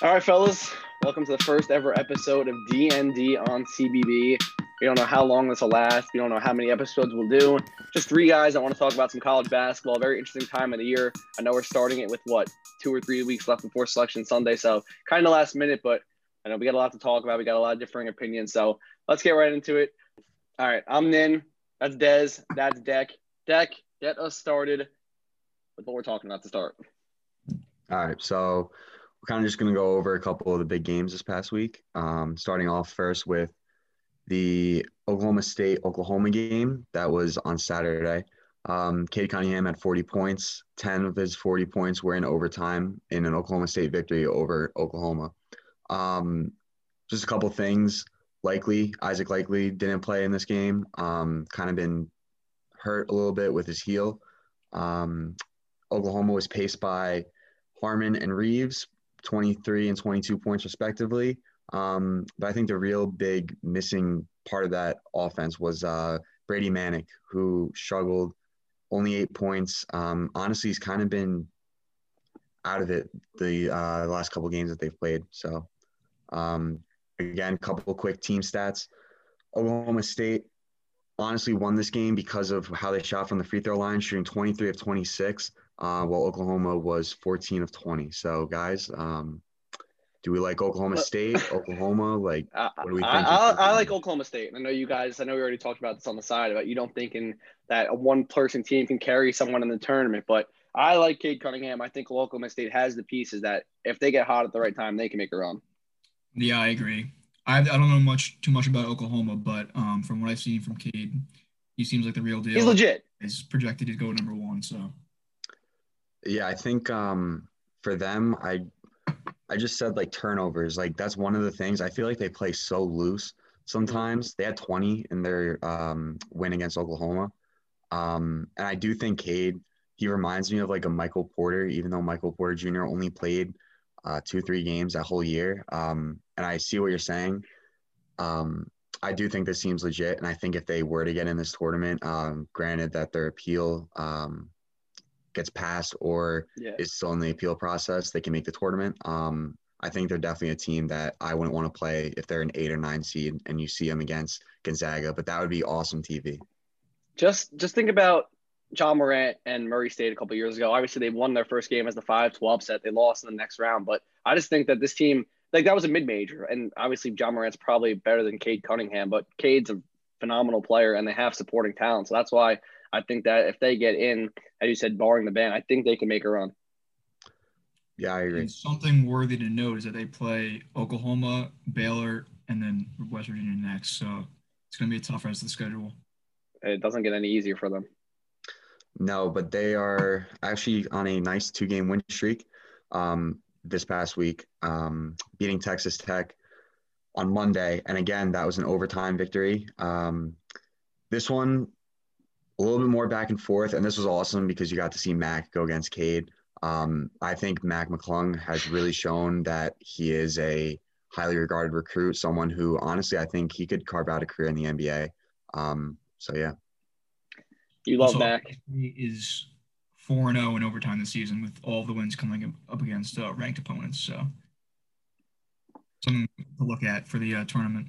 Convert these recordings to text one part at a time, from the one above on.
All right, fellas, welcome to the first ever episode of DND on CBB. We don't know how long this will last. We don't know how many episodes we'll do. Just three guys I want to talk about some college basketball. Very interesting time of the year. I know we're starting it with what two or three weeks left before Selection Sunday, so kind of last minute, but I know we got a lot to talk about. We got a lot of differing opinions, so let's get right into it. All right, I'm Nin. That's Dez. That's Deck. Deck, get us started with what we're talking about to start. All right, so we're kind of just going to go over a couple of the big games this past week. Um, starting off first with the Oklahoma State Oklahoma game that was on Saturday. Um, Cade Cunningham had 40 points. 10 of his 40 points were in overtime in an Oklahoma State victory over Oklahoma. Um, just a couple things. Likely, Isaac Likely didn't play in this game. Um, kind of been hurt a little bit with his heel. Um, Oklahoma was paced by Harmon and Reaves, 23 and 22 points respectively. Um, but I think the real big missing part of that offense was uh, Brady Manek, who struggled only eight points. Um, honestly, he's kind of been out of it the uh, last couple games that they've played. So, um, again, a couple quick team stats. Oklahoma State honestly won this game because of how they shot from the free throw line, shooting 23 of 26, uh, while Oklahoma was 14 of 20. So, guys, um, do we like Oklahoma State, Oklahoma? Like, what do we think? I, I, I, like Oklahoma State. I know you guys. I know we already talked about this on the side about you don't thinking that a one-person team can carry someone in the tournament, but I like Cade Cunningham. I think Oklahoma State has the pieces that if they get hot at the right time, they can make a run. Yeah, I agree. I, I don't know much too much about Oklahoma, but um, from what I've seen from Cade, he seems like the real deal. He's legit. He's projected to go number one. So. Yeah, I think um, for them, I I just said like turnovers. Like that's one of the things. I feel like they play so loose sometimes. They had 20 in their um, win against Oklahoma. Um, and I do think Cade, he reminds me of like a Michael Porter, even though Michael Porter Jr. only played uh, two, three games that whole year. Um, and I see what you're saying. Um, I do think this seems legit. And I think if they were to get in this tournament, um, granted that their appeal um, gets passed or yeah. is still in the appeal process, they can make the tournament. Um, I think they're definitely a team that I wouldn't want to play if they're an eight or nine seed and you see them against Gonzaga, but that would be awesome TV. Just just think about Ja Morant and Murray State a couple years ago. Obviously, they won their first game as the 5-12 set. They lost in the next round, but I just think that this team, like that was a mid-major, and obviously Ja Morant's probably better than Cade Cunningham, but Cade's a phenomenal player, and they have supporting talent. So that's why I think that if they get in, as you said, barring the ban, I think they can make a run. Yeah, I agree. And something worthy to note is that they play Oklahoma, Baylor, and then West Virginia next. So it's going to be a tough rest of the schedule. It doesn't get any easier for them. No, but they are actually on a nice two game win streak um, this past week, um, beating Texas Tech on Monday. And again, that was an overtime victory. Um, this one, a little bit more back and forth. And this was awesome because you got to see Mac go against Cade. Um, I think Mac McClung has really shown that he is a highly regarded recruit, someone who honestly I think he could carve out a career in the NBA. Um, so yeah. You love also, Mac. He is four and zero oh in overtime this season with all the wins coming up against uh, ranked opponents. So something to look at for the uh, tournament.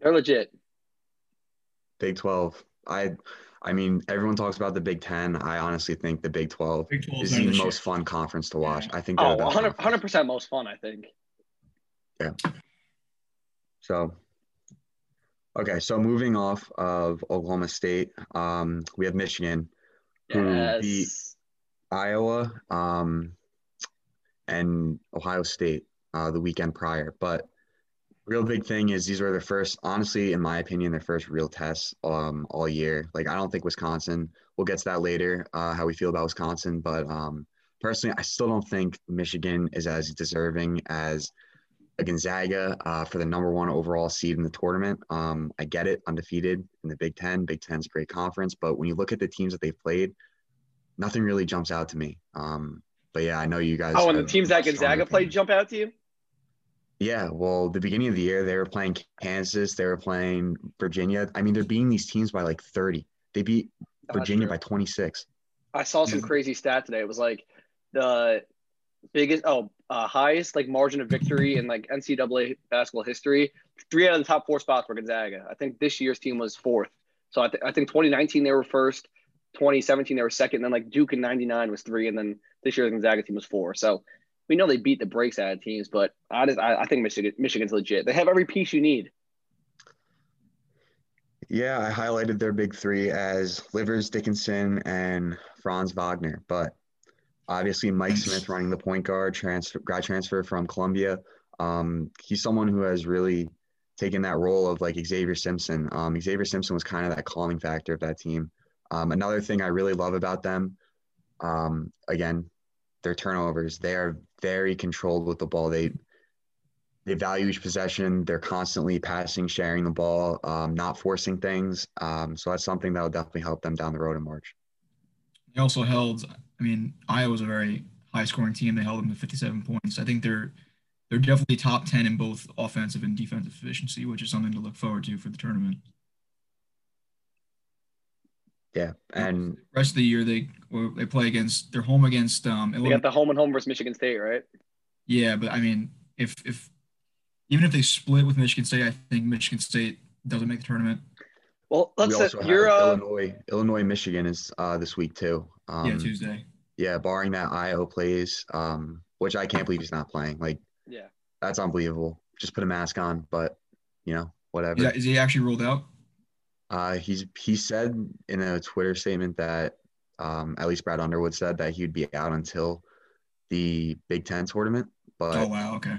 They're legit. Big Twelve. I I mean, everyone talks about the Big Ten. I honestly think the Big 12, Big 12 is the most year. fun conference to watch. Yeah. I think oh, 100 percent most fun. I think. Yeah. So, okay, so moving off of Oklahoma State, um, we have Michigan, who yes. beat Iowa um, and Ohio State uh, the weekend prior, but real big thing is these were their first, honestly, in my opinion, their first real tests um, all year. Like I don't think Wisconsin. We'll get to that later. Uh, how we feel about Wisconsin, but um, personally, I still don't think Michigan is as deserving as a Gonzaga uh, for the number one overall seed in the tournament. Um, I get it, undefeated in the Big Ten. Big Ten's a great conference, but when you look at the teams that they've played, nothing really jumps out to me. Um, but yeah, I know you guys. Oh, and the teams that Gonzaga played jump out to you? Yeah, well, the beginning of the year they were playing Kansas, they were playing Virginia. I mean, they're beating these teams by like 30. They beat Virginia by 26. I saw some crazy stat today. It was like the biggest oh uh, highest like margin of victory in like NCAA basketball history. Three out of the top four spots were Gonzaga. I think this year's team was fourth. So I, th- I think 2019 they were first, 2017 they were second, and then like Duke in '99 was three, and then this year's Gonzaga team was four. So we know they beat the brakes out of teams, but I just I, I think Michigan Michigan's legit. They have every piece you need. Yeah, I highlighted their big three as Livers, Dickinson, and Franz Wagner. But obviously, Mike Smith running the point guard transfer, grad transfer from Columbia. Um, he's someone who has really taken that role of like Xavier Simpson. Um, Xavier Simpson was kind of that calming factor of that team. Um, another thing I really love about them, um, again, their turnovers. They are very controlled with the ball. They they value each possession. They're constantly passing, sharing the ball, um, not forcing things. Um, so that's something that will definitely help them down the road in March. They also held. I mean, Iowa's a very high scoring team. They held them to 57 points. I think they're they're definitely top 10 in both offensive and defensive efficiency, which is something to look forward to for the tournament. Yeah, and the rest of the year they they play against they're home against um. They got the home and home versus Michigan State, right? Yeah, but I mean, if if even if they split with Michigan State, I think Michigan State doesn't make the tournament. Well, let's we say you're uh, Illinois. Illinois, Michigan is uh, this week too. Um, yeah, Tuesday. Yeah, barring that Ayo plays, um, which I can't believe he's not playing. Like, yeah, that's unbelievable. Just put a mask on, but you know, whatever. Yeah, is he actually ruled out? Uh, he's he said in a Twitter statement that um, at least Brad Underwood said that he would be out until the Big Ten tournament. But oh wow, okay.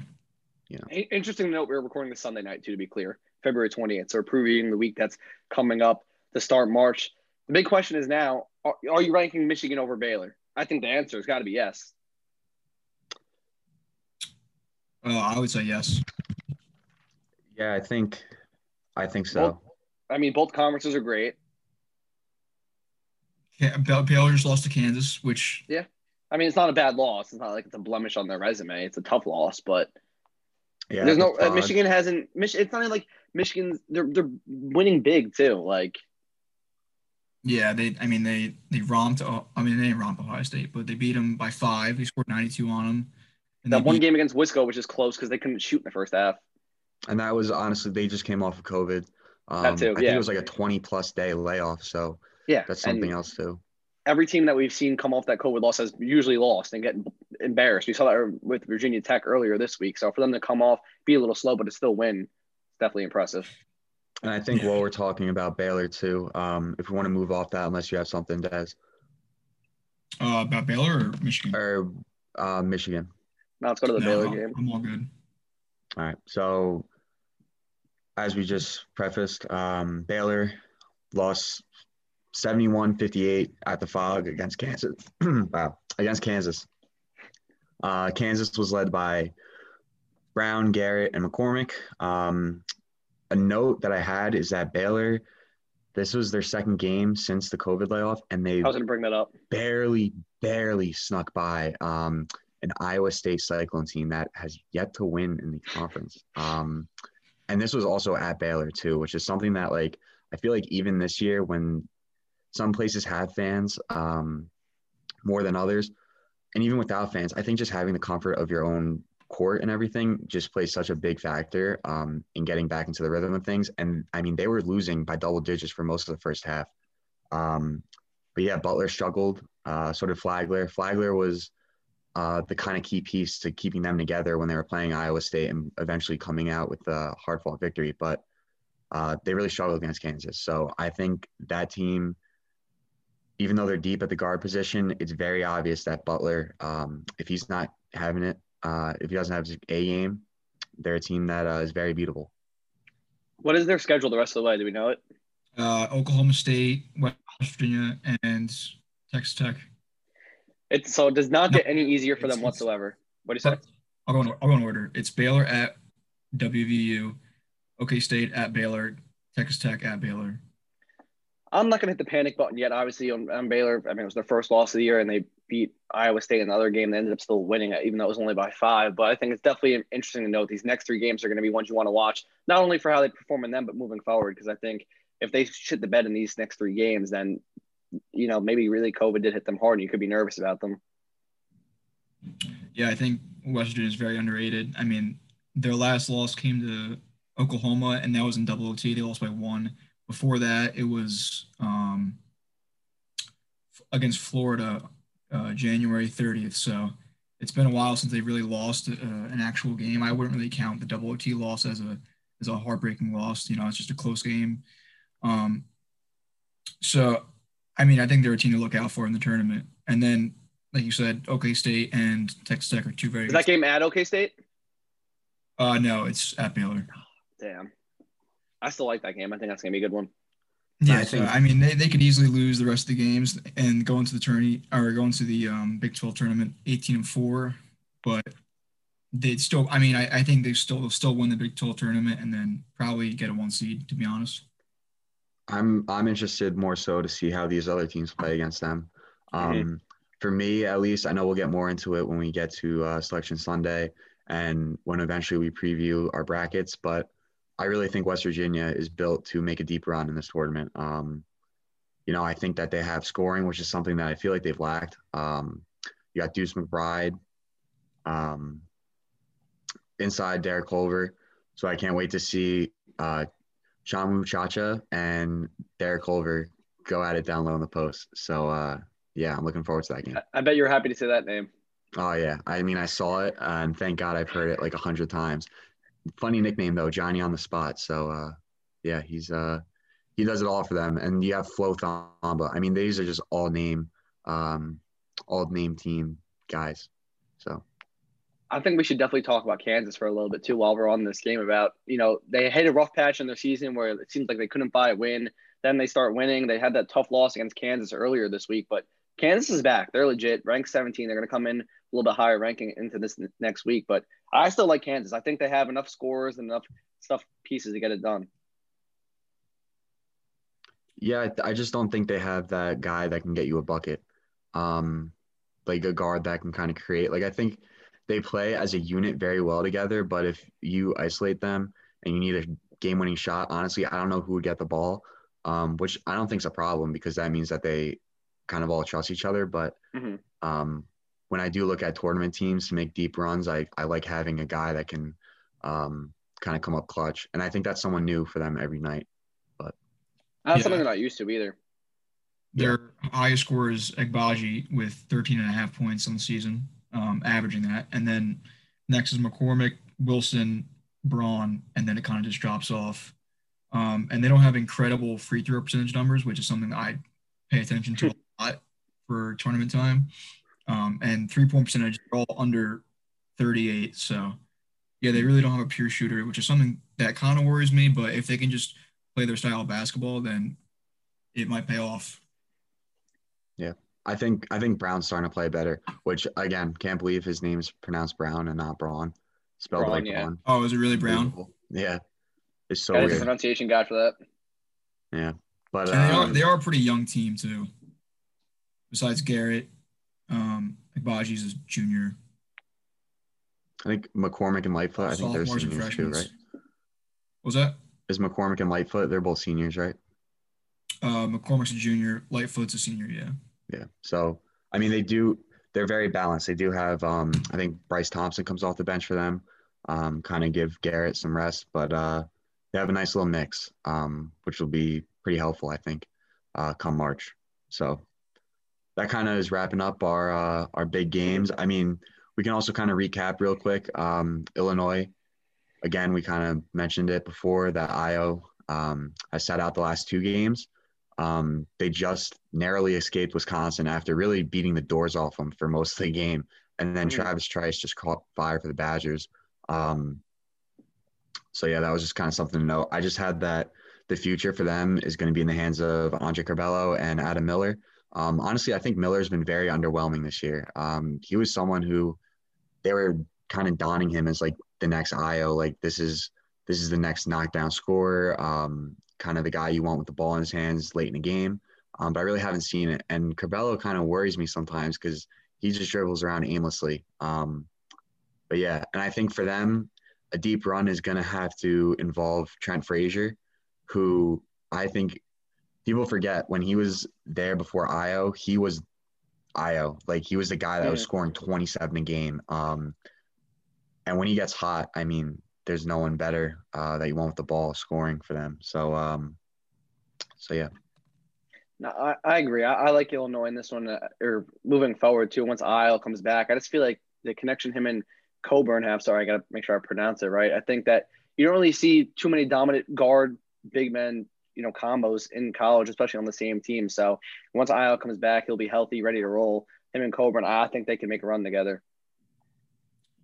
You know. Interesting to note, we're recording this Sunday night too. To be clear, February twentieth. So we're previewing the week that's coming up to start March. The big question is now: Are, are you ranking Michigan over Baylor? I think the answer has got to be yes. Uh, I would say yes. Yeah, I think, I think so. Well, I mean, both conferences are great. Yeah, Baylor just lost to Kansas, which yeah, I mean, it's not a bad loss. It's not like it's a blemish on their resume. It's a tough loss, but yeah, there's no uh, Michigan hasn't. It's not like Michigan's. They're they're winning big too. Like, yeah, they. I mean, they they romped. I mean, they didn't romp Ohio State, but they beat them by five. They scored 92 on them. And that one beat, game against Wisco, which is close because they couldn't shoot in the first half. And that was honestly, they just came off of COVID. Um, that too. I think it was like a 20 plus day layoff. So yeah, that's something else too. Every team that we've seen come off that COVID loss has usually lost and get embarrassed. We saw that with Virginia Tech earlier this week. So for them to come off, be a little slow, but to still win, it's definitely impressive. And I think while we're talking about Baylor too, um, if we want to move off that, unless you have something, Des. Uh, about Baylor or Michigan? Or uh, Michigan. Now let's go to the no, Baylor game. I'm all good. All right. So as we just prefaced, um, Baylor lost 71-58 at the Phog against Kansas. wow, against Kansas. Uh, Kansas was led by Braun, Garrett, and McCormack. Um, a note that I had is that Baylor, this was their second game since the COVID layoff, and they I was going to bring that up. Barely, barely snuck by um, an Iowa State Cyclone team that has yet to win in the conference. Um, and this was also at Baylor too, which is something that like I feel like even this year when some places have fans um, more than others, and even without fans, I think just having the comfort of your own court and everything just plays such a big factor um, in getting back into the rhythm of things. And I mean, they were losing by double digits for most of the first half. Um, but yeah, Butler struggled. Uh, so did Flagler. Flagler was uh, the kind of key piece to keeping them together when they were playing Iowa State and eventually coming out with a hard fought victory. But uh, they really struggled against Kansas. So I think that team, even though they're deep at the guard position, it's very obvious that Butler, um, if he's not having it, uh, if he doesn't have his A game, they're a team that uh, is very beatable. What is their schedule the rest of the way? Do we know it? Uh, Oklahoma State, West Virginia, and Texas Tech. It's so it does not get any easier for them whatsoever. What do you say? I'll go in, I'll go in order. It's Baylor at WVU, OK State at Baylor, Texas Tech at Baylor. I'm not gonna hit the panic button yet. Obviously, on, on Baylor, I mean it was their first loss of the year, and they beat Iowa State in the other game. They ended up still winning it, even though it was only by five. But I think it's definitely interesting to note these next three games are going to be ones you want to watch, not only for how they perform in them, but moving forward. Because I think if they shit the bed in these next three games, then you know, maybe really COVID did hit them hard and you could be nervous about them. Yeah, I think West Virginia is very underrated. I mean, their last loss came to Oklahoma, and that was in double OT. They lost by one. Before that, it was um, against Florida, uh, January 30th. So it's been a while since they really lost uh, an actual game. I wouldn't really count the double OT loss as a as a heartbreaking loss. You know, it's just a close game. Um, so, I mean, I think they're a team to look out for in the tournament. And then, like you said, OK State and Texas Tech are two very. Is that game at OK State? Uh, no, it's at Baylor. Damn, I still like that game. I think that's gonna be a good one. Yeah, I so, I mean, they, they could easily lose the rest of the games and go into the tourney or go into the um, Big 12 tournament 18 and four, but they'd still. I mean, I, I think they still still win the Big 12 tournament and then probably get a one seed. To be honest. I'm I'm interested more so to see how these other teams play against them. Um, Mhm. For me, at least, I know we'll get more into it when we get to uh, Selection Sunday and when eventually we preview our brackets. But I really think West Virginia is built to make a deep run in this tournament. Um, you know, I think that they have scoring, which is something that I feel like they've lacked. Um, you got Deuce McBride, um, inside Derek Culver. So I can't wait to see uh, Tchamwa Tchatchoua and Derek Culver go at it down low in the post. So uh, yeah, I'm looking forward to that game. I, bet you're happy to say that name. Oh yeah, I mean I saw it and thank God I've heard it like a hundred times. Funny nickname though, Johnny on the spot. So uh, yeah, he's uh, he does it all for them. And you have Flo Thamba. I mean these are just all name, um, all name team guys. So I think we should definitely talk about Kansas for a little bit too while we're on this game. About you know they hit a rough patch in their season where it seems like they couldn't buy a win. Then they start winning. They had that tough loss against Kansas earlier this week, but Kansas is back. They're legit, ranked 17. They're going to come in a little bit higher ranking into this next week. But I still like Kansas. I think they have enough scores and enough stuff pieces to get it done. Yeah, I just don't think they have that guy that can get you a bucket. Um, like a guard that can kind of create. Like I think they play as a unit very well together, but if you isolate them and you need a game-winning shot, honestly, I don't know who would get the ball. Um, which I don't think is a problem because that means that they kind of all trust each other. But Mhm. um, when I do look at tournament teams to make deep runs, I, I like having a guy that can um, kind of come up clutch. And I think that's someone new for them every night. But that's Yeah. something they're not used to either. Their highest score is Agbaji with 13 and a half points on the season, um, averaging that. And then next is McCormack, Wilson, Braun, and then it kind of just drops off. Um, and they don't have incredible free throw percentage numbers, which is something I pay attention to a lot for tournament time. Um, and three point percentage are all under 38. So, yeah, they really don't have a pure shooter, which is something that kind of worries me. But if they can just play their style of basketball, then it might pay off. I think I think Brown's starting to play better, which again can't believe his name is pronounced Brown and not Braun, spelled Braun, like yeah. Braun. Oh, is it really Brown? Yeah, it's so That is a weird. pronunciation guy for that. Yeah, but And they are um, they are a pretty young team too. Besides Garrett, um, Agbaji's a junior. I think McCormack and Lightfoot. I think they're seniors too, right? What was that? Is McCormack and Lightfoot? They're both seniors, right? Uh, McCormack's a junior. Lightfoot's a senior. Yeah. Yeah. So I mean, they do. They're very balanced. They do have. Um, I think Bryce Thompson comes off the bench for them. Um, kind of give Garrett some rest, but uh, they have a nice little mix, um, which will be pretty helpful, I think, uh, come March. So that kind of is wrapping up our uh, our big games. I mean, we can also kind of recap real quick. Um, Illinois, again, we kind of mentioned it before that Ayo um, has sat out the last two games. Um, they just narrowly escaped Wisconsin after really beating the doors off them for most of the game. And then Mhm. Travis Trice just caught fire for the Badgers. Um, so, yeah, that was just kind of something to know. I just had that the future for them is going to be in the hands of Andre Curbelo and Adam Miller. Um, honestly, I think Miller's been very underwhelming this year. Um, he was someone who they were kind of donning him as like the next Ayo, like this is this is the next knockdown scorer, um, kind of the guy you want with the ball in his hands late in the game. Um, but I really haven't seen it. And Curbelo kind of worries me sometimes because he just dribbles around aimlessly. Um, but yeah, and I think for them, a deep run is going to have to involve Trent Frazier, who I think people forget when he was there before Ayo, he was Ayo. Like he was the guy that was scoring 27 a game. Um, and when he gets hot, I mean, there's no one better uh, that you want with the ball scoring for them. So, um, so yeah. No, I, I agree. I, I like Illinois in this one, uh, or moving forward too. Once Ayo comes back, I just feel like the connection him and Cockburn have. Sorry, I got to make sure I pronounce it right. I think that you don't really see too many dominant guard big men, you know, combos in college, especially on the same team. So once Ayo comes back, he'll be healthy, ready to roll. Him and Cockburn, I think they can make a run together.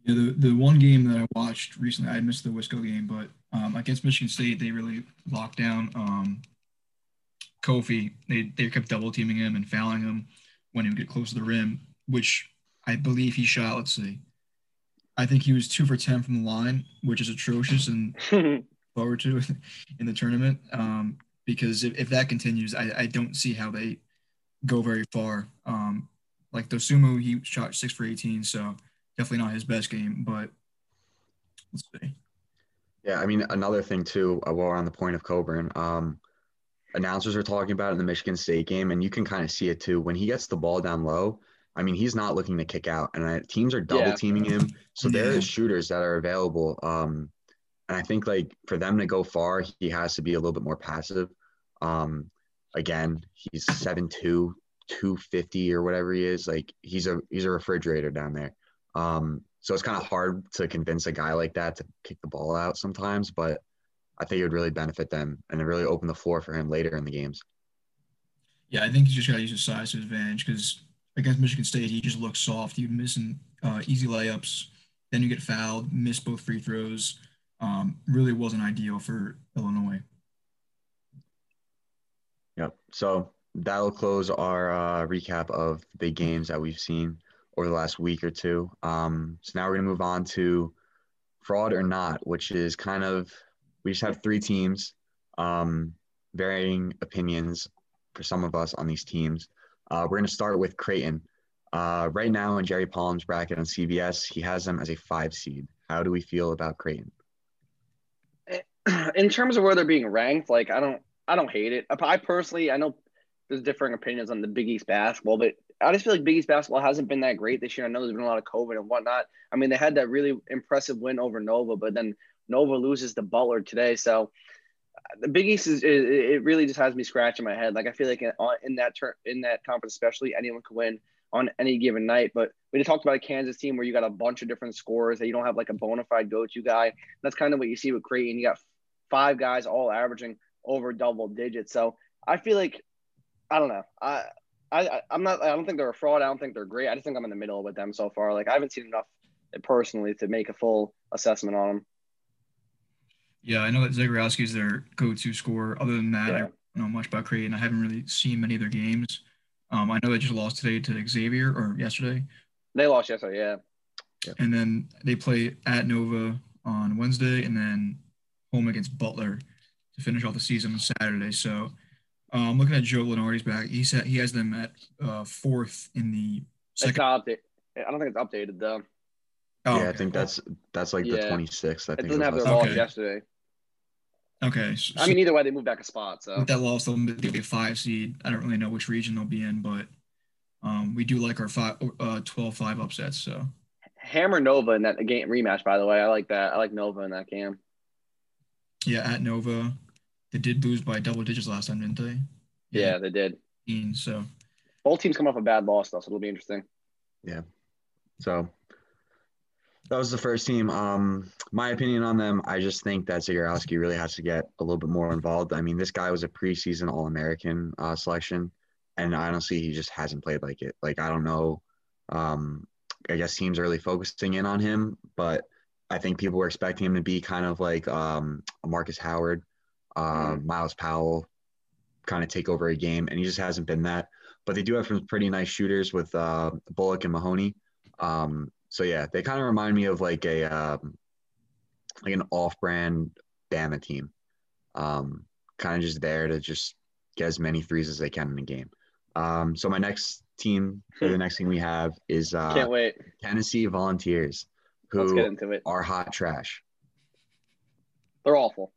Yeah, the, the one game that I watched recently, I missed the Wisco game, but um, against Michigan State, they really locked down um, Kofi. They, they kept double teaming him and fouling him when he would get close to the rim, which I believe he shot, let's see. I think he was two for 10 from the line, which is atrocious and forward to in the tournament. Um, because if, if that continues, I, I don't see how they go very far. Um, like Dosunmu, he shot six for 18, so definitely not his best game, but let's see. Yeah, I mean, another thing too, uh, while we're on the point of Cockburn, um, announcers are talking about in the Michigan State game, and you can kind of see it too. When he gets the ball down low, I mean, he's not looking to kick out, and uh, teams are double teaming yeah. him. So yeah. there is shooters that are available. Um, and I think like for them to go far, he has to be a little bit more passive. Um, again, he's 7'2", 250 or whatever he is. Like he's a he's a refrigerator down there. Um, so it's kind of hard to convince a guy like that to kick the ball out sometimes, but I think it would really benefit them and it really open the floor for him later in the games. Yeah, I think he's just got to use his size to his advantage because against Michigan State, he just looks soft. He's missing uh, easy layups. Then you get fouled, miss both free throws. Um, really wasn't ideal for Illinois. Yep. So that'll close our uh, recap of the games that we've seen over the last week or two. Um, so now we're going to move on to fraud or not, which is kind of we just have three teams, um, varying opinions for some of us on these teams. Uh, we're going to start with Creighton. Uh, right now in Jerry Palm's bracket on CBS, he has them as a five seed. How do we feel about Creighton? In terms of where they're being ranked, like I don't, I don't hate it. I personally, I know there's differing opinions on the Big East basketball, but I just feel like Big East basketball hasn't been that great this year. I know there's been a lot of COVID and whatnot. I mean, they had that really impressive win over Nova, but then Nova loses to Butler today. So uh, the Big East is it really just has me scratching my head. Like I feel like in, in that turn in that conference, especially anyone can win on any given night. But we just talked about a Kansas team where you got a bunch of different scores that you don't have like a bona fide go-to guy. That's kind of what you see with Creighton. You got five guys all averaging over double digits. So I feel like I don't know. I I I'm not. I don't think they're a fraud. I don't think they're great. I just think I'm in the middle with them so far. Like I haven't seen enough personally to make a full assessment on them. Yeah, I know that Zegarowski is their go-to scorer. Other than that, yeah. I don't know much about Creighton. I haven't really seen many of their games. Um, I know they just lost today to Xavier or yesterday. They lost yesterday, yeah. yeah. And then they play at Nova on Wednesday, and then home against Butler to finish off the season on Saturday. So, um, looking at Joe Lunardi's back, he said he has them at uh, fourth in the second. It's I don't think it's updated though. Oh, yeah, okay. I think that's that's like yeah. the 26th. I it think doesn't have their loss okay. yesterday. Okay. So, I mean, either way, they moved back a spot. So with that loss, they'll be a five seed. I don't really know which region they'll be in, but um, we do like our five, uh, 12-5 upsets. So hammer Nova in that game rematch. By the way, I like that. I like Nova in that game. Yeah, at Nova, they did lose by double digits last time, didn't they? Yeah, yeah they did. So both teams come off a bad loss, though, so it'll be interesting. Yeah. So that was the first team. Um, my opinion on them, I just think that Zegarowski really has to get a little bit more involved. I mean, this guy was a preseason All American uh, selection, and honestly, he just hasn't played like it. Like I don't know. Um, I guess teams are really focusing in on him, but I think people were expecting him to be kind of like um, Marcus Howard, uh, mm. Myles Powell, kind of take over a game, and he just hasn't been that. But they do have some pretty nice shooters with uh, Ballock and Mahoney. Um, so yeah, they kind of remind me of like a um, like an off-brand Bama team, um, kind of just there to just get as many threes as they can in a game. Um, so my next team, or the next thing we have is uh, can't wait Tennessee Volunteers, who are hot trash. They're awful.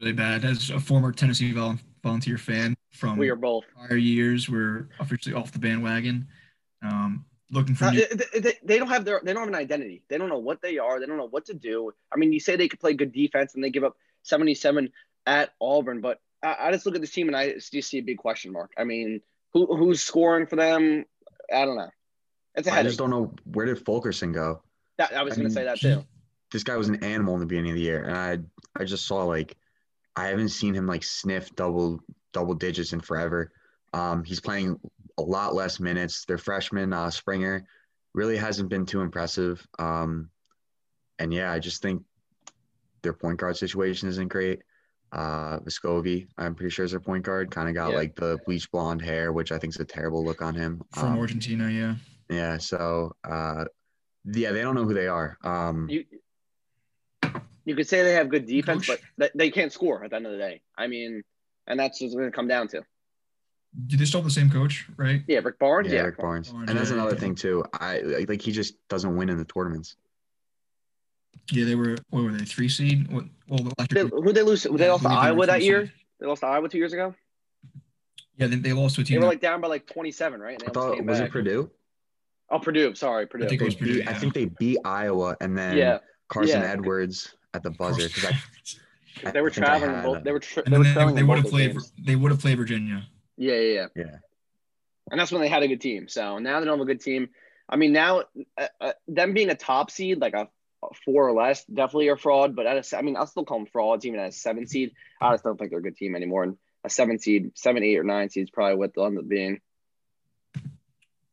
Yeah, they're really bad. As a former Tennessee Volunteer fan from we are both prior years, we're officially off the bandwagon. Um, looking for Uh, new, they, they- they don't have their they don't have an identity. They don't know what they are. They don't know what to do. I mean, you say they could play good defense and they give up 77 at Auburn, but I, I just look at this team and I just see a big question mark. I mean, who who's scoring for them? I don't know. It's a I headache. I just don't know where did Fulkerson go. That, I was I going to mean, say that too. This guy was an animal in the beginning of the year, and I I just saw like I haven't seen him like sniff double double digits in forever. Um, he's playing a lot less minutes. Their freshman uh, Springer really hasn't been too impressive. Um, and yeah, I just think their point guard situation isn't great. Uh, Vescovi, I'm pretty sure is their point guard. Kind of got Yeah. like the bleach blonde hair, which I think is a terrible look on him. from Um, Argentina. Yeah, Yeah, so uh, yeah, they don't know who they are. Um, You you could say they have good defense, Coach? but they, they can't score at the end of the day. I mean, and that's just going to come down to do they still have the same coach? Right? yeah, Rick Barnes. yeah, Yeah, Rick Barnes, Barnes, and that's another yeah. thing too. I like, like he just doesn't win in the tournaments. Yeah, they were. What were they? Three seed. What? Well, the They, year- who they lose? They Yeah, I lost to they Iowa that year. seed. They lost to Iowa two years ago. Yeah, they, they lost to a They team. were like down by like 27, right? They I thought was back. it Purdue? Oh, Purdue. Sorry, Purdue. think it They was Purdue, beat, I think they beat Iowa, and then yeah, Carson yeah. Edwards at the buzzer. 'cause I- I they were traveling. both, they were. Tra- they were traveling. they, in would have played. games. They would have played Virginia. Yeah, yeah, yeah. Yeah, And that's when they had a good team. So now they don't have a good team. I mean, now uh, uh, them being a top seed, like a, a four or less, definitely are fraud. But at a, se- I mean, I'll still call them frauds, even at a seven seed. I just don't think they're a good team anymore. And a seven seed, seven, eight, or nine seed is probably what they'll end up being.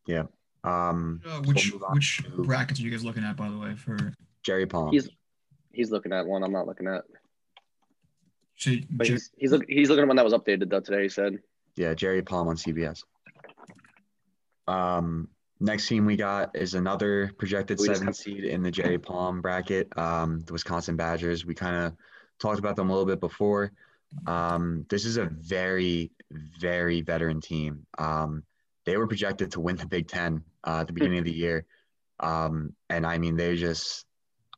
Yeah. Um, Uh, which move on which brackets are you guys looking at, by the way? For Jerry Palm. He's he's looking at one. I'm not looking at. say, But Jer- he's he's, look, he's looking at one that was updated though today. He said. Yeah, Jerry Palm on CBS. Um, next team we got is another projected We seven have- seed in the Jerry Palm bracket. Um, the Wisconsin Badgers. We kind of talked about them a little bit before. Um, this is a very, very veteran team. Um, they were projected to win the Big Ten uh, at the beginning of the year, um, and I mean they just,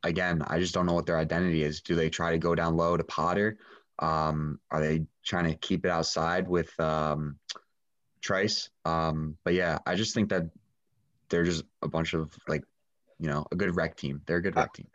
again, I just don't know what their identity is. Do they try to go down low to Potter? Um, are they trying to keep it outside with um, Trice? Um, but yeah, I just think that they're just a bunch of like, you know, a good rec team. They're a good rec team.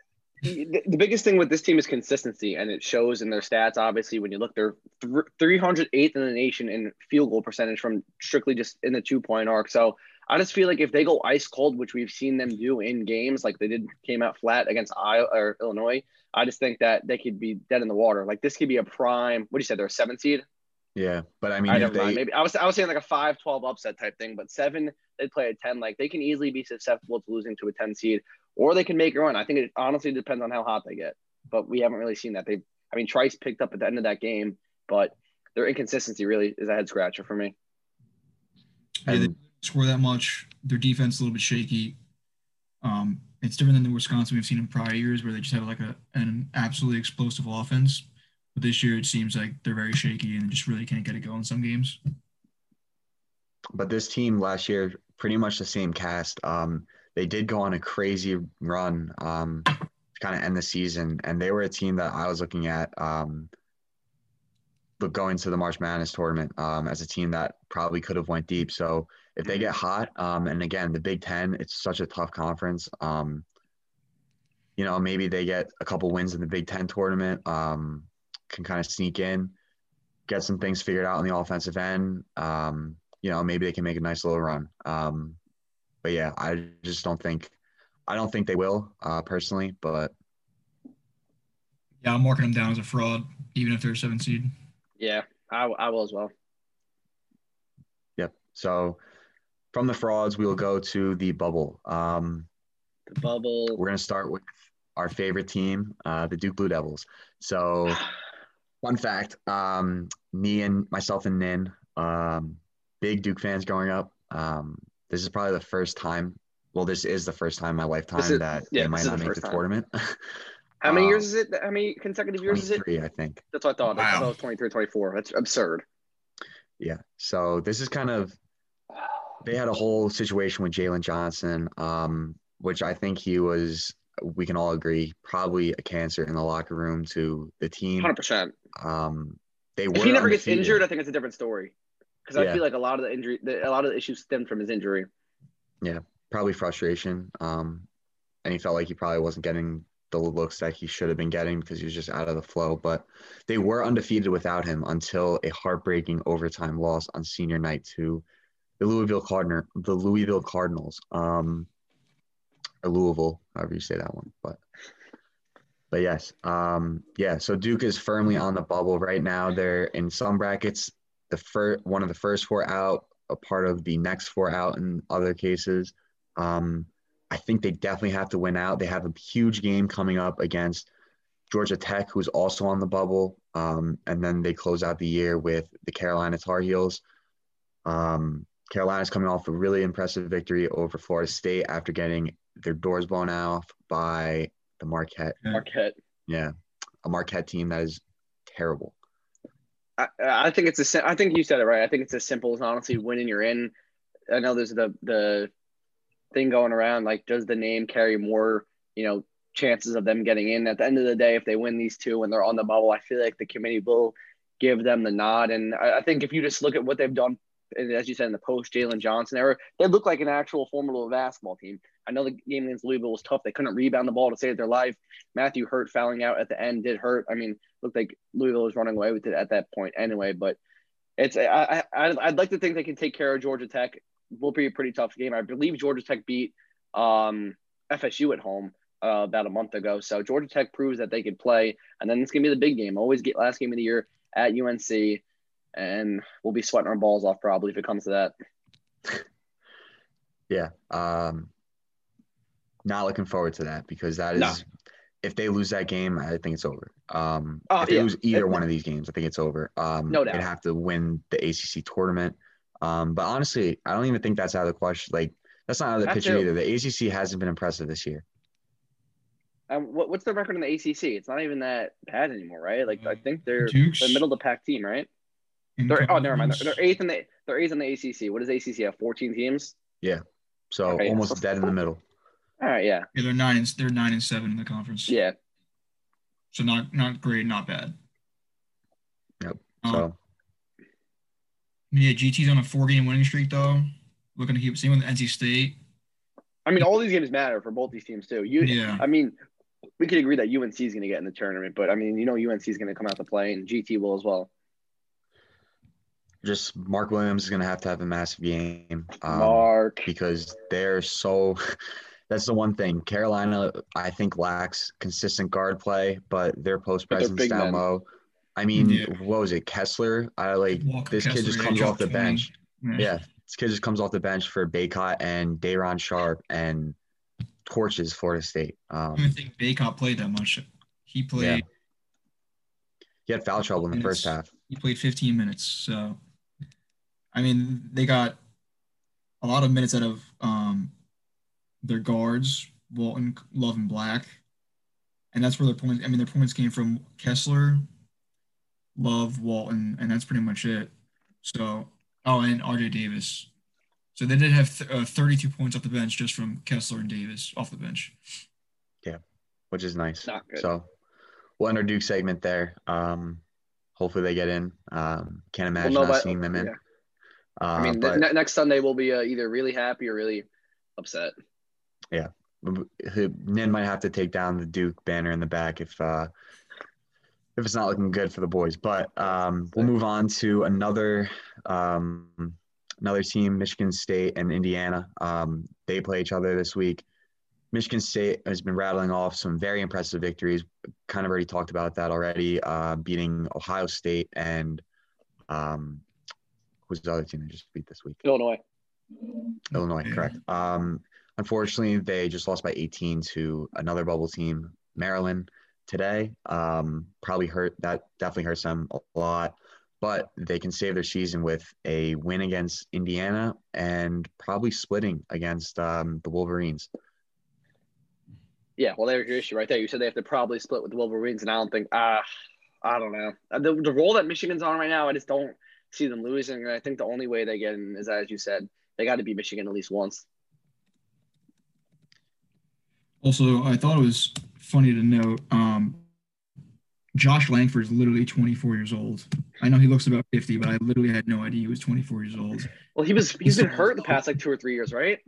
the, the biggest thing with this team is consistency, and it shows in their stats. Obviously, when you look, they're th- 308th in the nation in field goal percentage from strictly just in the two point arc. So I just feel like if they go ice cold, which we've seen them do in games, like they did, came out flat against Iowa or Illinois. I just think that they could be dead in the water. Like this could be a prime. What do you say? They're a seven seed. Yeah, but I mean, I if never mind. Maybe I was I was saying like a 5-12 upset type thing, but seven they play a ten. Like they can easily be susceptible to losing to a ten seed, or they can make a run. I think it honestly depends on how hot they get. But we haven't really seen that. They, I mean, Trice picked up at the end of that game, but their inconsistency really is a head scratcher for me. yeah, they and didn't score that much. Their defense a little bit shaky. Um, it's different than the Wisconsin we've seen in prior years, where they just have like a an absolutely explosive offense. But this year, it seems like they're very shaky and just really can't get it going in some games. but this team last year, pretty much the same cast. Um, they did go on a crazy run um, to kind of end the season, and they were a team that I was looking at. Um, going to the March Madness tournament um, as a team that probably could have went deep. So if they get hot, um, and again the Big Ten, it's such a tough conference. Um, you know, maybe they get a couple wins in the Big Ten tournament, um, can kind of sneak in, get some things figured out on the offensive end. Um, you know, maybe they can make a nice little run. Um, but yeah, I just don't think, I don't think they will uh, personally. But Yeah, I'm marking them down as a fraud, even if they're a seven seed. Yeah, I, I will as well. yep. So from the frauds, we will go to the bubble. Um, The bubble. we're gonna start with our favorite team, uh, the Duke Blue Devils. So fun fact, um, me and myself and Nin, um, big Duke fans growing up. Um, this is probably the first time. Well, this is the first time in my lifetime is- that yeah, they might not the make the time. tournament. How many Um, years is it? How many consecutive years is it? 23, I think. That's what I thought. I thought Wow. it was 23, 24. That's absurd. Yeah. So this is kind of they had a whole situation with Jalen Johnson, um, which I think he was. We can all agree, probably a cancer in the locker room to the team. 100%. Um, they were If he never gets injured, I think it's a different story. Because I Yeah. feel like a lot of the injury, the, a lot of the issues stemmed from his injury. Yeah, probably frustration. Um, and he felt like he probably wasn't getting the looks that he should have been getting because he was just out of the flow. But they were undefeated without him until a heartbreaking overtime loss on senior night to the Louisville Cardinal, the Louisville Cardinals, um, or Louisville, however you say that one. But but yes, um, yeah. So Duke is firmly on the bubble right now. They're in some brackets, the first one of the first four out, a part of the next four out in other cases. Um, I think they definitely have to win out. They have a huge game coming up against Georgia Tech, who's also on the bubble. Um, and then they close out the year with the Carolina Tar Heels. Um, Carolina's coming off a really impressive victory over Florida State after getting their doors blown off by the Marquette. Marquette. Yeah, a Marquette team that is terrible. I, I think it's a. sim- I think you said it right. I think it's as simple as honestly winning. You're in. I know there's the the thing going around. Like, does the name carry more? You know, chances of them getting in. At the end of the day, if they win these two and they're on the bubble, I feel like the committee will give them the nod. And I, I think if you just look at what they've done, and as you said in the post Jalen Johnson era, they look like an actual formidable basketball team. I know the game against Louisville was tough. They couldn't rebound the ball to save their life. Matthew Hurt fouling out at the end did hurt. I mean, looked like Louisville was running away with it at that point anyway. But it's I, I I'd like to think they can take care of Georgia Tech. Will be a pretty tough game. I believe Georgia Tech beat um, FSU at home uh, about a month ago. So Georgia Tech proves that they could play, and then it's gonna be the big game. Always get last game of the year at UNC, and we'll be sweating our balls off probably if it comes to that. Yeah. Um, not looking forward to that because that is No. if they lose that game, I think it's over. Um, Oh, if they yeah. lose either It- one of these games, I think it's over. Um, No doubt. They'd have to win the ACC tournament. Um, but honestly, I don't even think that's out of the question. Like that's not out of the That picture too. either. The ACC hasn't been impressive this year. Um, what, what's the record in the ACC? It's not even that bad anymore, right? Like I think they're Duke's the middle of the pack team, right? In They're, oh, conference. never mind. They're, they're eighth in the they're eighth in the ACC. What does ACC have? Fourteen teams. Yeah, so Okay, almost dead in the middle. All right, yeah, Yeah, they're nine and they're nine and seven in the conference. yeah. So not not great, not bad. Yep. Um, So yeah, GT's on a four game winning streak though. Looking to keep same with NC State. I mean, all these games matter for both these teams too. You, Yeah. I mean, we could agree that UNC is going to get in the tournament, but I mean, you know, UNC is going to come out to play, and GT will as well. Just Mark Williams is gonna have to have a massive game. Um, Mark, because they're so that's the one thing. Carolina, I think, lacks consistent guard play, but their post presence big down men. low. I mean, Yeah. what was it? Kessler? I like Walker this kid just comes off the 20. bench. Yeah, this kid just comes off the bench for Bacot and Day'Ron Sharpe and torches Florida State. I Um, don't think Bacot played that much. He played Yeah. he had foul trouble in the first half. he played 15 minutes. So I mean they got a lot of minutes out of um their guards, Walton, Love, and Black. And that's where their points I mean their points came from Kessler, Love, Walton, and that's pretty much it. So oh and RJ Davis. So they did have th- uh, 32 points off the bench just from Kessler and Davis off the bench. Yeah, which is nice. Not good. So we'll end our Duke segment there. Um, hopefully they get in. Um, can't imagine Well, no, us but- seeing them in. yeah. Uh, I mean, but ne- next Sunday we'll be uh, either really happy or really upset. Yeah. Nin might have to take down the Duke banner in the back if uh, if it's not looking good for the boys. But um, we'll move on to another um, another team, Michigan State and Indiana. Um, they play each other this week. Michigan State has been rattling off some very impressive victories. Kind of already talked about that already, uh, beating Ohio State and um, who's the other team they just beat this week? Illinois. Illinois, Yeah. correct. Um, unfortunately, they just lost by 18 to another bubble team, Maryland, today. Um, probably hurt that definitely hurts them a lot, but they can save their season with a win against Indiana and probably splitting against um, the Wolverines. Yeah, well, there's your issue right there. You said they have to probably split with the Wolverines, and I don't think. Ah, I don't know. Uh, The, the role that Michigan's on right now, I just don't see them losing. And I think the only way they get in is, as you said, they got to beat Michigan at least once. Also, I thought it was funny to note um, Josh Langford is literally 24 years old. I know he looks about 50, but I literally had no idea he was 24 years old. Well, he was he's been hurt the past like two or three years, right?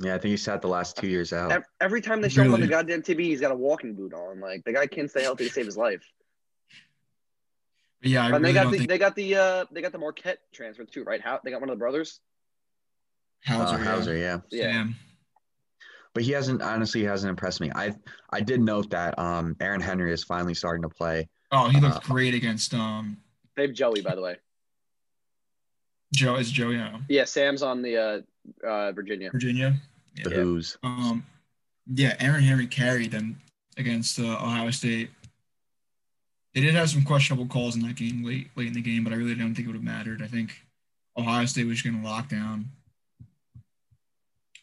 Yeah, I think he sat the last two years out. Every time they show him on the goddamn TV, he's got a walking boot on. Like the guy can't stay healthy to save his life. But yeah, I and really they got the think they got the uh they got the Marquette transfer too, right? How they got one of the brothers? Hauser. Uh, Hauser, yeah. Yeah. Sam. But he hasn't honestly hasn't impressed me. I I did note that um Aaron Henry is finally starting to play. Oh, he looked Uh, great against um They have Joey, by the way. Joe. Is Joe? Yeah, Yeah, Sam's on the uh uh Virginia. Virginia. The Yeah. Who's. Um, yeah, Aaron Henry carried them against uh, Ohio State. They did have some questionable calls in that game late late in the game, but I really don't think it would have mattered. I think Ohio State was going to lock down.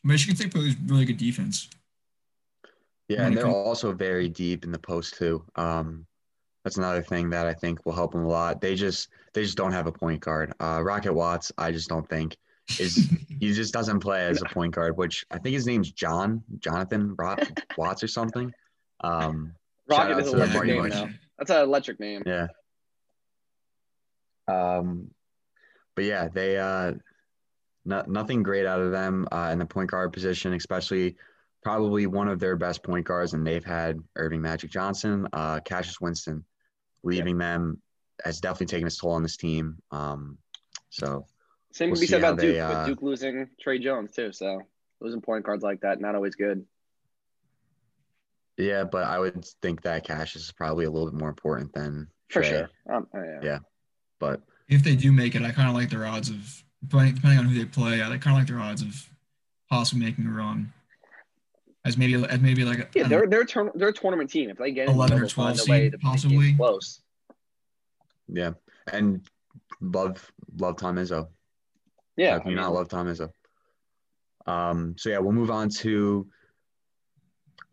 Michigan State plays really good defense. Yeah, and they're also very deep in the post too. Um, that's another thing that I think will help them a lot. They just they just don't have a point guard. Uh, Rocket Watts, I just don't think is he just doesn't play as a point guard. Which I think his name's John Jonathan Ro- Watts or something. Um, Shout Rocket is to an the electric name now. That's an electric name. yeah. Um, but yeah, they uh, no, nothing great out of them uh, in the point guard position, especially probably one of their best point guards, and they've had Earvin Magic Johnson, uh, Cassius Winston, leaving them has definitely taken its toll on this team. Um, so Same We'll can be said about they, Duke, uh, with Duke losing Tre Jones too. So losing point guards like that, not always good. Yeah, but I would think that Cash is probably a little bit more important than For Tre, sure. Um, oh, yeah. Yeah. But If they do make it, I kind of like their odds of depending, depending on who they play. I kind of like their odds of possibly making a run. As maybe as maybe like a, Yeah, they're they're a tourna- they're a tournament team. If they get 11 or 12 a way seed, to make games possibly. close. yeah, and love love Tom Izzo. Yeah, How can you not love Tom Izzo? Um, so yeah, we'll move on to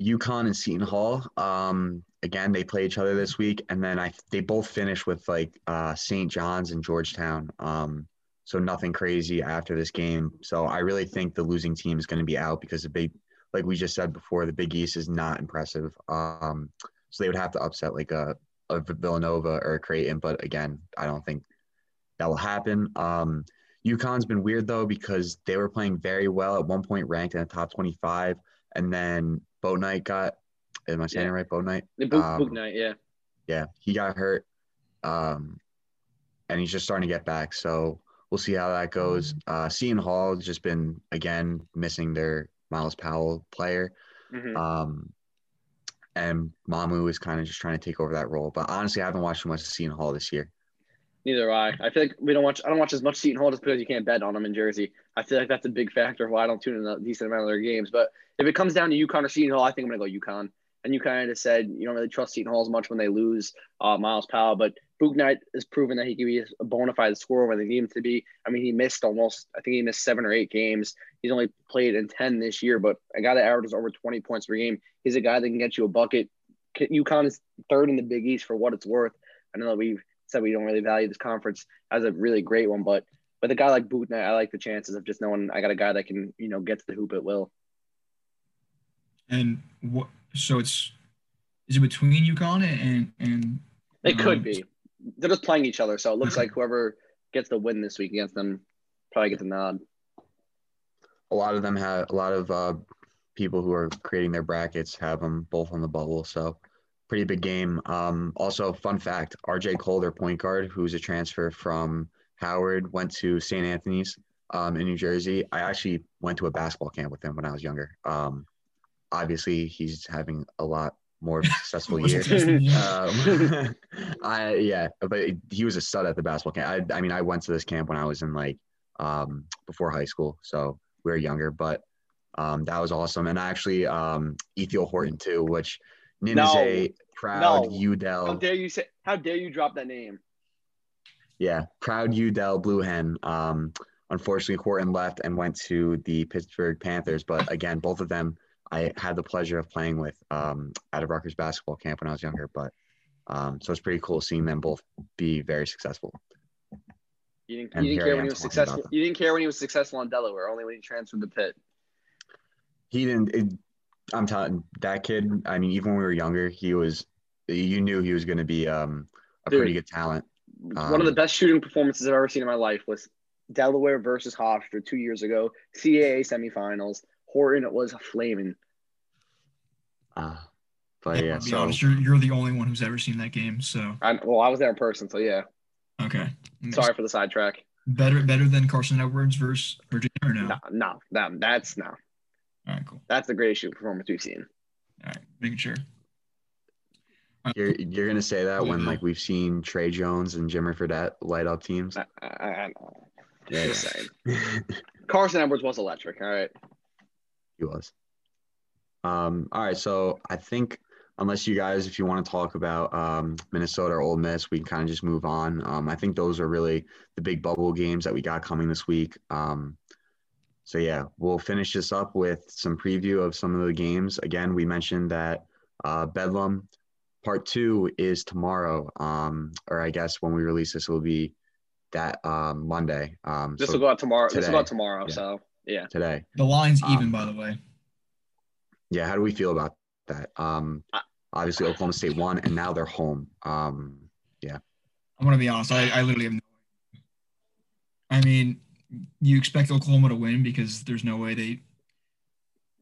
UConn and Seton Hall. Um, again, they play each other this week, and then I they both finish with like uh, St. John's and Georgetown. Um, so nothing crazy after this game. So I really think the losing team is going to be out because the big, like we just said before, the Big East is not impressive. Um, so they would have to upset like a, a Villanova or a Creighton, but again, I don't think that will happen. Um, UConn's been weird though because they were playing very well at one point, ranked in the top 25, and then Bouknight got. Am I saying Yeah. it right? Bouknight. the book, um, Bouknight. Yeah, Yeah, he got hurt, um, and he's just starting to get back. So we'll see how that goes. Uh, Seton Hall has just been again missing their Myles Powell player, Mhm. um, and Mamu is kind of just trying to take over that role. But honestly, I haven't watched much of Seton Hall this year. neither do I. I feel like we don't watch. I don't watch as much Seton Hall just because you can't bet on them in Jersey. I feel like that's a big factor why I don't tune in a decent amount of their games. But if it comes down to UConn or Seton Hall, I think I'm gonna go UConn. And you kind of said you don't really trust Seton Hall as much when they lose uh, Myles Powell, but Bouknight has proven that he can be a bona fide scorer when they need him to be. I mean, he missed almost, I think he missed seven or eight games. He's only played in 10 this year, but a guy that averages over 20 points per game. He's a guy that can get you a bucket. UConn is third in the Big East for what it's worth. I know that we've said we don't really value this conference as a really great one, but with a guy like Bouknight, I like the chances of just knowing I got a guy that can, you know, get to the hoop at will. And what? So it's is it between UConn and and It could um, be. They're just playing each other, so it looks like whoever gets the win this week against them probably gets a nod. a lot of them have a lot of uh, people who are creating their brackets have them both on the bubble. So pretty big game. Um, also, fun fact: R.J. Cole, their point guard, who's a transfer from Howard, went to St. Anthony's um, in New Jersey. I actually went to a basketball camp with him when I was younger. Um, obviously, he's having a lot more successful More year. yeah. Um, I yeah, but he was a stud at the basketball camp. I, I mean, I went to this camp when I was in like um, before high school, so we were younger, but um, that was awesome. And actually, um, Ithiel Horton too, which Nin is a proud No. How dare you say? How dare you drop that name? yeah, proud Udell Blue Hen. Um, unfortunately, Horton left and went to the Pittsburgh Panthers, but again, both of them I had the pleasure of playing with um, at a Rutgers basketball camp when I was younger. But um, so it's pretty cool seeing them both be very successful. You didn't, And you didn't care when he was successful. You didn't care when he was successful in Delaware, only when he transferred to Pitt. he didn't it, i'm telling that kid i mean even when we were younger he was you knew he was going to be um a Dude. pretty good talent One of the Um, best shooting performances I've ever seen in my life was Delaware versus Hofstra two years ago, CAA semifinals. Horton was flaming. Uh, but yeah, I'll be so honest, you're, you're the only one who's ever seen that game. So I, well, I was there in person, so yeah. okay. Sorry for the sidetrack. Better better than Carson Edwards versus Virginia or no? No, no, no, that's no. All right, cool. That's the greatest shooting performance we've seen. All right, making sure. you're you're gonna say that when like we've seen Tre Jones and Jimmer Fredette light up teams. I, I, I know. Yeah, Just saying. Carson Edwards was electric. All right. he was. Um, all right, so I think unless you guys, if you want to talk about um, Minnesota or Ole Miss, we can kind of just move on. Um, I think those are really the big bubble games that we got coming this week. Um, so yeah, we'll finish this up with some preview of some of the games. Again, we mentioned that uh, Bedlam Part Two is tomorrow, um, or I guess when we release this, it will be that um, Monday. Um, This so will go out tomorrow. This will today. go out tomorrow. Yeah. So yeah. today. The line's Um, even, by the way. Yeah, how do we feel about that? Um, obviously Oklahoma State won, and now they're home. Um, yeah. I'm gonna be honest. I, I literally have no. I mean, you expect Oklahoma to win because there's no way they.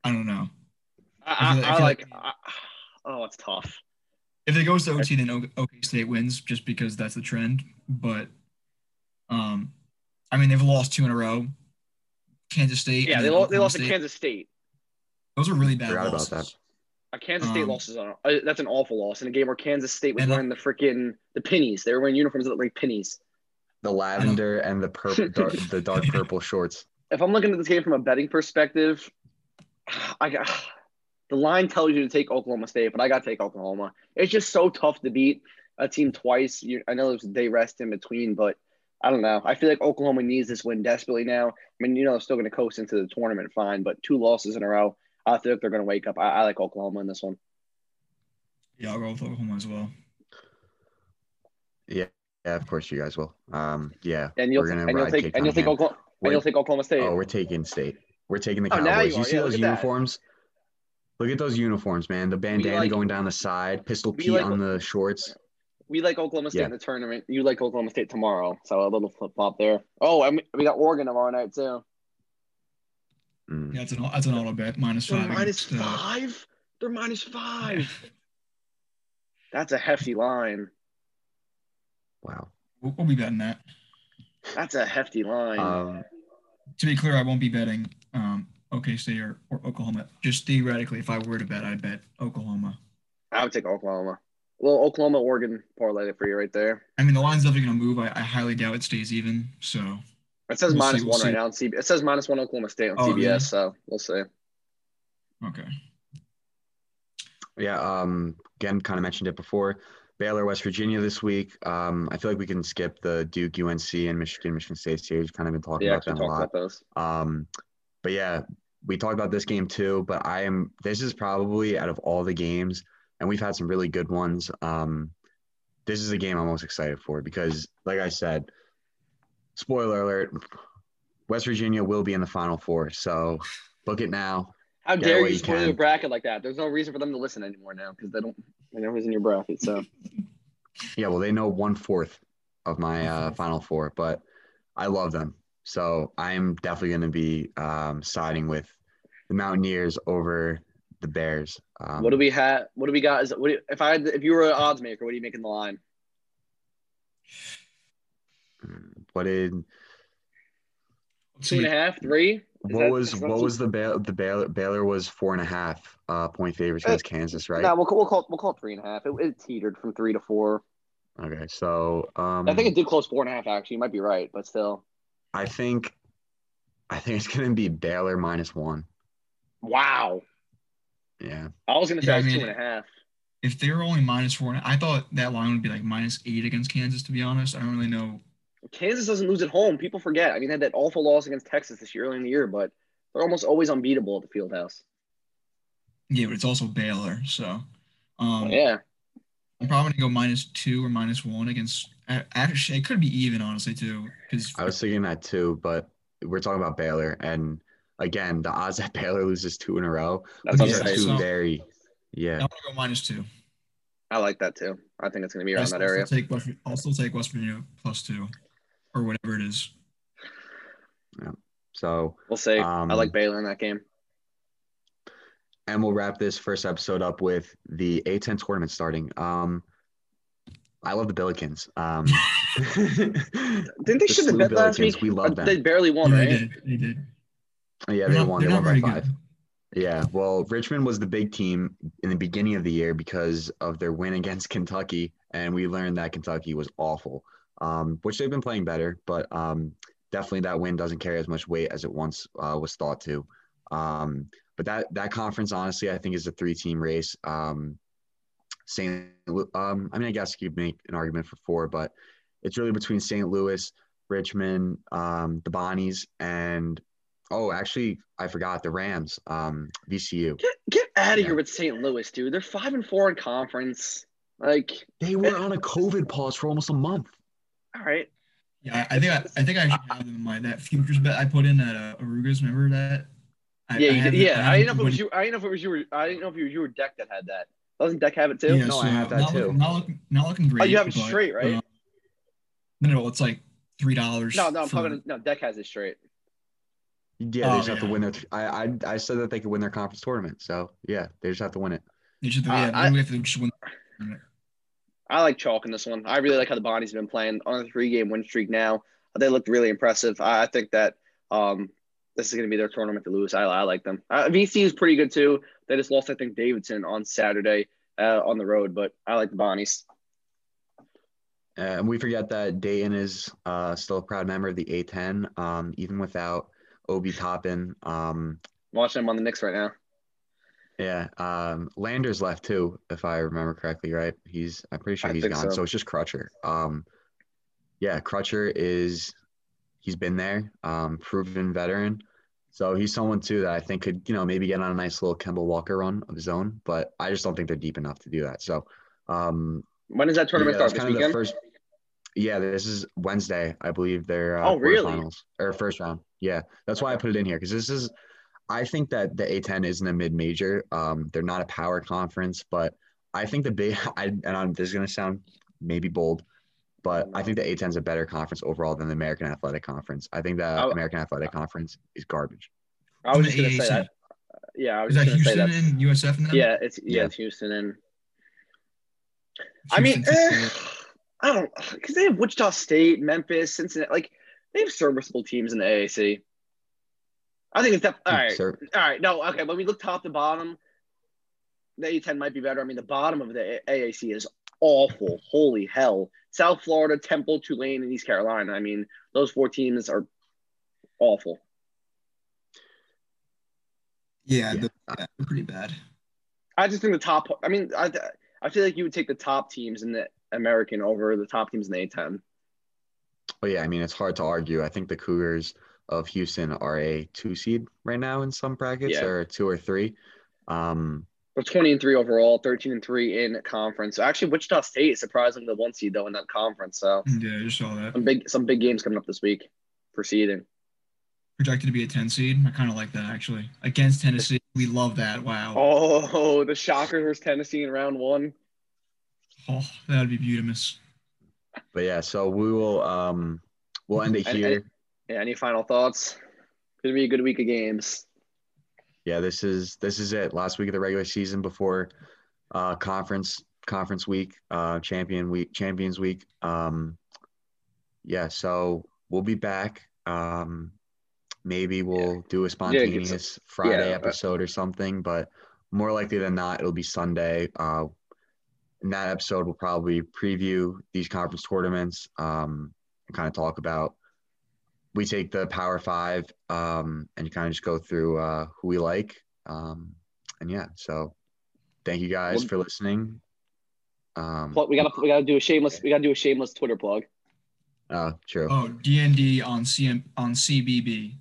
I don't know. I, I I, I I feel like. like- I, oh, it's tough. If it goes to OT, then O- OK State wins just because that's the trend. But, um, I mean, they've lost two in a row. Kansas State. Yeah, they, then lo- they lost to Kansas State. Those are really bad Forgot about losses. that. A Kansas State Um, loss is on. Uh, that's an awful loss in a game where Kansas State was uh, wearing the freaking the pennies. They were wearing uniforms that looked like pennies. The lavender and the purple, dark, the dark purple shorts. If I'm looking at this game from a betting perspective, I got the line tells you to take Oklahoma State, but I got to take Oklahoma. It's just so tough to beat a team twice. You, I know there's a day rest in between, but I don't know. I feel like Oklahoma needs this win desperately now. I mean, you know, they're still going to coast into the tournament fine, but two losses in a row, I think they're going to wake up. I, I like Oklahoma in this one. Yeah, I'll go with Oklahoma as well. Yeah, yeah, of course you guys will. Um, yeah, And you'll we're gonna and you'll ride take and you'll take Cunningham. Oklahoma and you'll take Oklahoma State. Oh, we're taking state. We're taking the Oh, Cowboys. you you see Yeah, those look at that. uniforms? Look at those uniforms, man. The bandana like- going down the side, Pistol we Pete like- on the shorts. We like Oklahoma State Yeah. in the tournament. You like Oklahoma State tomorrow. So a little flip flop there. Oh, I mean, we got Oregon tomorrow night too. Mm. Yeah, that's an that's an auto bet minus They're five. minus against, uh. They're minus five. That's a hefty line. Wow. We'll, we'll be betting that. That's a hefty line. Um, To be clear, I won't be betting um, OK State or, or Oklahoma. Just theoretically, if I were to bet, I'd bet Oklahoma. I would take Oklahoma. Well, Oklahoma, Oregon parlay it for you right there. I mean, the line's definitely going to move. I, I highly doubt it stays even. So It says We'll minus see, we'll one see. right now on CBS. It says minus one Oklahoma State on Oh, CBS. really? So we'll see. okay. yeah. Um, again, kind of mentioned it before. Baylor, West Virginia this week. Um, I feel like we can skip the Duke, UNC, and Michigan, Michigan State series. Kind of been talking Yeah, about we them a talked lot. about those. Um, but yeah, we talked about this game too. But I am. This is probably out of all the games, and we've had some really good ones. Um, this is the game I'm most excited for because, like I said, spoiler alert: West Virginia will be in the Final Four. So book it now. How Get dare you spoil your bracket like that? There's no reason for them to listen anymore now because they don't. They know who's in your bracket. So Yeah, well, they know one fourth of my uh, Final Four, but I love them. So I'm definitely going to be um, siding with the Mountaineers over the Bears. Um, what do we have? What do we got? Is what do you- if I if you were an odds maker, what are you making the line? What did Let's Two and see. a half, three. Is what that- was what was the Baylor the Baylor, Baylor was four and a half uh, point favorites against Kansas, right? No, we'll, we'll call it, we'll call it three and a half. It, it teetered from three to four. Okay, so um, I think it did close four and a half. Actually, you might be right, but still. I think I think it's going to be Baylor minus one. Wow. Yeah, I was gonna say Yeah, I was mean- two and a half. If they were only minus four, I thought that line would be like minus eight against Kansas. To be honest, I don't really know. Kansas doesn't lose at home. People forget. I mean, they had that awful loss against Texas this year early in the year, but they're almost always unbeatable at the field house. Yeah, but it's also Baylor, so um, yeah. I'm probably gonna go minus two or minus one against. a- Actually, it could be even, honestly, too, because I was thinking that too, but we're talking about Baylor, and again, the odds that Baylor loses two in a row, That's Yeah, these are two so- very, I'm yeah. gonna go minus two. I like that too. I think it's gonna be around still that area. take West, I'll still take West Virginia plus two, or whatever it is. Yeah. So We'll say Um, I like Baylor in that game. and we'll wrap this first episode up with the A10 tournament starting. Um, I love the Billikens. Um, Didn't they shit the bed last week? We love them. They barely won, Yeah, right? they did. They did. yeah, They're they not- won. they're They not won by very five. good. Yeah, well, Richmond was the big team in the beginning of the year because of their win against Kentucky, and we learned that Kentucky was awful, um, which they've been playing better, but um, definitely that win doesn't carry as much weight as it once uh, was thought to. Um, but that that conference, honestly, I think is a three-team race. Um, St. Um, I mean, I guess you could make an argument for four, but it's really between St. Louis, Richmond, um, the Bonnies, and oh, actually, I forgot the Rams, um, VCU. Get get out of Yeah. here with St. Louis, dude. They're five and four in conference. Like, They were on a COVID pause for almost a month. All right. Yeah, I I think I, I think I should have them in my that futures bet I put in at uh, Arugas. Remember that? I, Yeah, I you have did, yeah. have I didn't know if it was you. I didn't know if it was you. Were, I didn't know if you, you were Deck that had that. Doesn't Deck have it too? Yeah, No, so I have that not too. Looking, not looking, not looking great. Oh, you have it but, straight, right? uh, no, no, it's like three dollars. No, no. I'm for- talking. No, Deck has it straight. Yeah, they Oh, just have to win their. I, I I said that they could win their conference tournament. So yeah, they just have to win it. They should, Uh, yeah, I- we have to just win. I like chalk in this one. I really like how the Bonnies have been playing on a three-game win streak now. They looked really impressive. I, I think that um, this is going to be their tournament to lose. I, I like them. Uh, VC is pretty good too. They just lost, I think, Davidson on Saturday uh, on the road, but I like the Bonnies. And we forget that Dayton is uh, still a proud member of the A10, um, even without Obi Toppin. Um, watching them on the Knicks right now. Yeah, um, Landers left too, if I remember correctly, right? He's I'm pretty sure I he's gone. so. So. it's just Crutcher. Um, yeah, Crutcher is he's been there, um, proven veteran. So he's someone too that I think could, you know, maybe get on a nice little Kemba Walker run of his own, but I just don't think they're deep enough to do that. So um, When does that tournament yeah, start? This kind of the weekend? first. Yeah, this is Wednesday, I believe. They're uh, Oh, really? or first round. Yeah, that's why I put it in here because this is. I think that the A10 isn't a mid major. Um, they're not a power conference, but I think the big. I and I'm, this is gonna sound maybe bold, but I think the A10 is a better conference overall than the American Athletic Conference. I think the Oh. American Athletic Conference is garbage. I was Who's just going to say that. Yeah, I was Is that just going to say Houston that. and USF and them? Yeah, it's yeah, Yeah. it's Houston and I mean, eh, I don't because they have Wichita State, Memphis, Cincinnati. Like they have serviceable teams in the AAC. I think it's def- all right. Sir, All right, no, okay. When we look top to bottom, the A10 might be better. I mean, the bottom of the AAC is awful. Holy hell! South Florida, Temple, Tulane, and East Carolina. I mean, those four teams are awful. yeah, Yeah. the- yeah, they're pretty bad. I just think the top. I mean, I I feel like you would take the top teams in the American over the top teams in the A10. but yeah, I mean, it's hard to argue. I think the Cougars of Houston are a two seed right now in some brackets, Yeah. or a two or three. Um, They're 20 and 3 overall, 13 and 3 in conference. So actually, Wichita State is surprisingly the one seed though in that conference. So Yeah, I just saw that. some big some big games coming up this week for seeding. Projected to be a 10 seed. I kind of like that actually. Against Tennessee, we love that. Wow. Oh, the Shockers versus Tennessee in round one. Oh, that'd be beautiful. But yeah, so we will um we'll end it And- here. Yeah, any final thoughts? Gonna be a good week of games. Yeah, this is this is it. Last week of the regular season before uh conference conference week, uh champion week, champions week. Um yeah, so we'll be back. Um maybe we'll do a get some- spontaneous Friday yeah, uh, episode or something, but more likely than not it'll be Sunday. Uh in that episode we'll probably preview these conference tournaments, um and kind of talk about we take the power five um, and kind of just go through uh, who we like. Um, and yeah, so thank you guys for listening. Um, we gotta we gotta do a shameless we gotta do a shameless Twitter plug uh, true. Oh, DND on CM on CBB.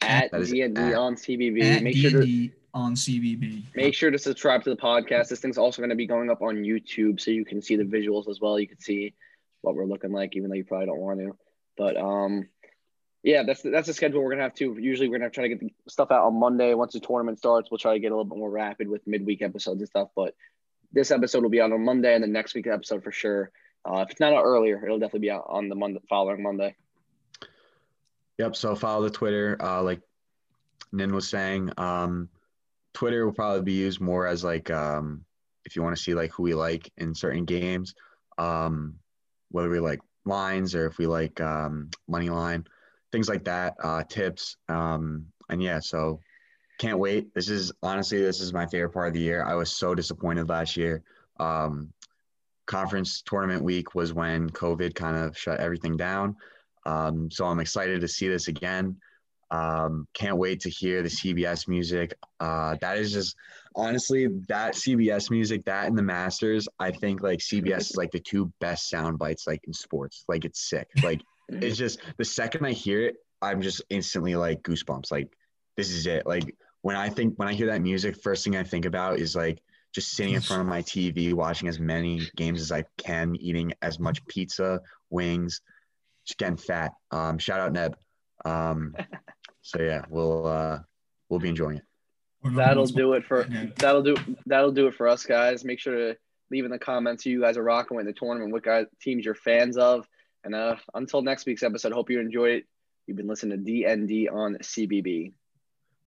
at DND on CBB. At Make sure to DND on CBB. Make sure to subscribe to the podcast. This thing's also going to be going up on YouTube, so you can see the visuals as well. You can see what we're looking like, even though you probably don't want to. But um, yeah, that's that's the schedule we're gonna have too. Usually, we're gonna try to get the stuff out on Monday. Once the tournament starts, we'll try to get a little bit more rapid with midweek episodes and stuff. But this episode will be out on Monday, and the next week episode for sure. Uh, if it's not out earlier, it'll definitely be out on the Monday following Monday. Yep. So follow the Twitter, uh, like Nin was saying. Um, Twitter will probably be used more as like um, if you want to see like who we like in certain games, um, whether we like lines or if we like um, money line, things like that, uh, tips, um, and yeah. So can't wait. This is honestly this is my favorite part of the year. I was so disappointed last year. Um, conference tournament week was when COVID kind of shut everything down. Um, so I'm excited to see this again. Um, can't wait to hear the CBS music. Uh, that is just honestly that CBS music, that and the Masters. I think like CBS is like the two best sound bites like in sports. Like it's sick. Like it's just the second I hear it, I'm just instantly like goosebumps. Like this is it. Like when I think when I hear that music, first thing I think about is like just sitting in front of my TV, watching as many games as I can, eating as much pizza, wings, just getting fat. Um, shout out Neb. Um, so yeah, we'll uh, we'll be enjoying it. That'll do it for that'll do that'll do it for us guys. Make sure to leave in the comments who you guys are rocking with in the tournament, what guys teams you're fans of. And uh, until next week's episode, hope you enjoyed it. You've been listening to DND on CBB.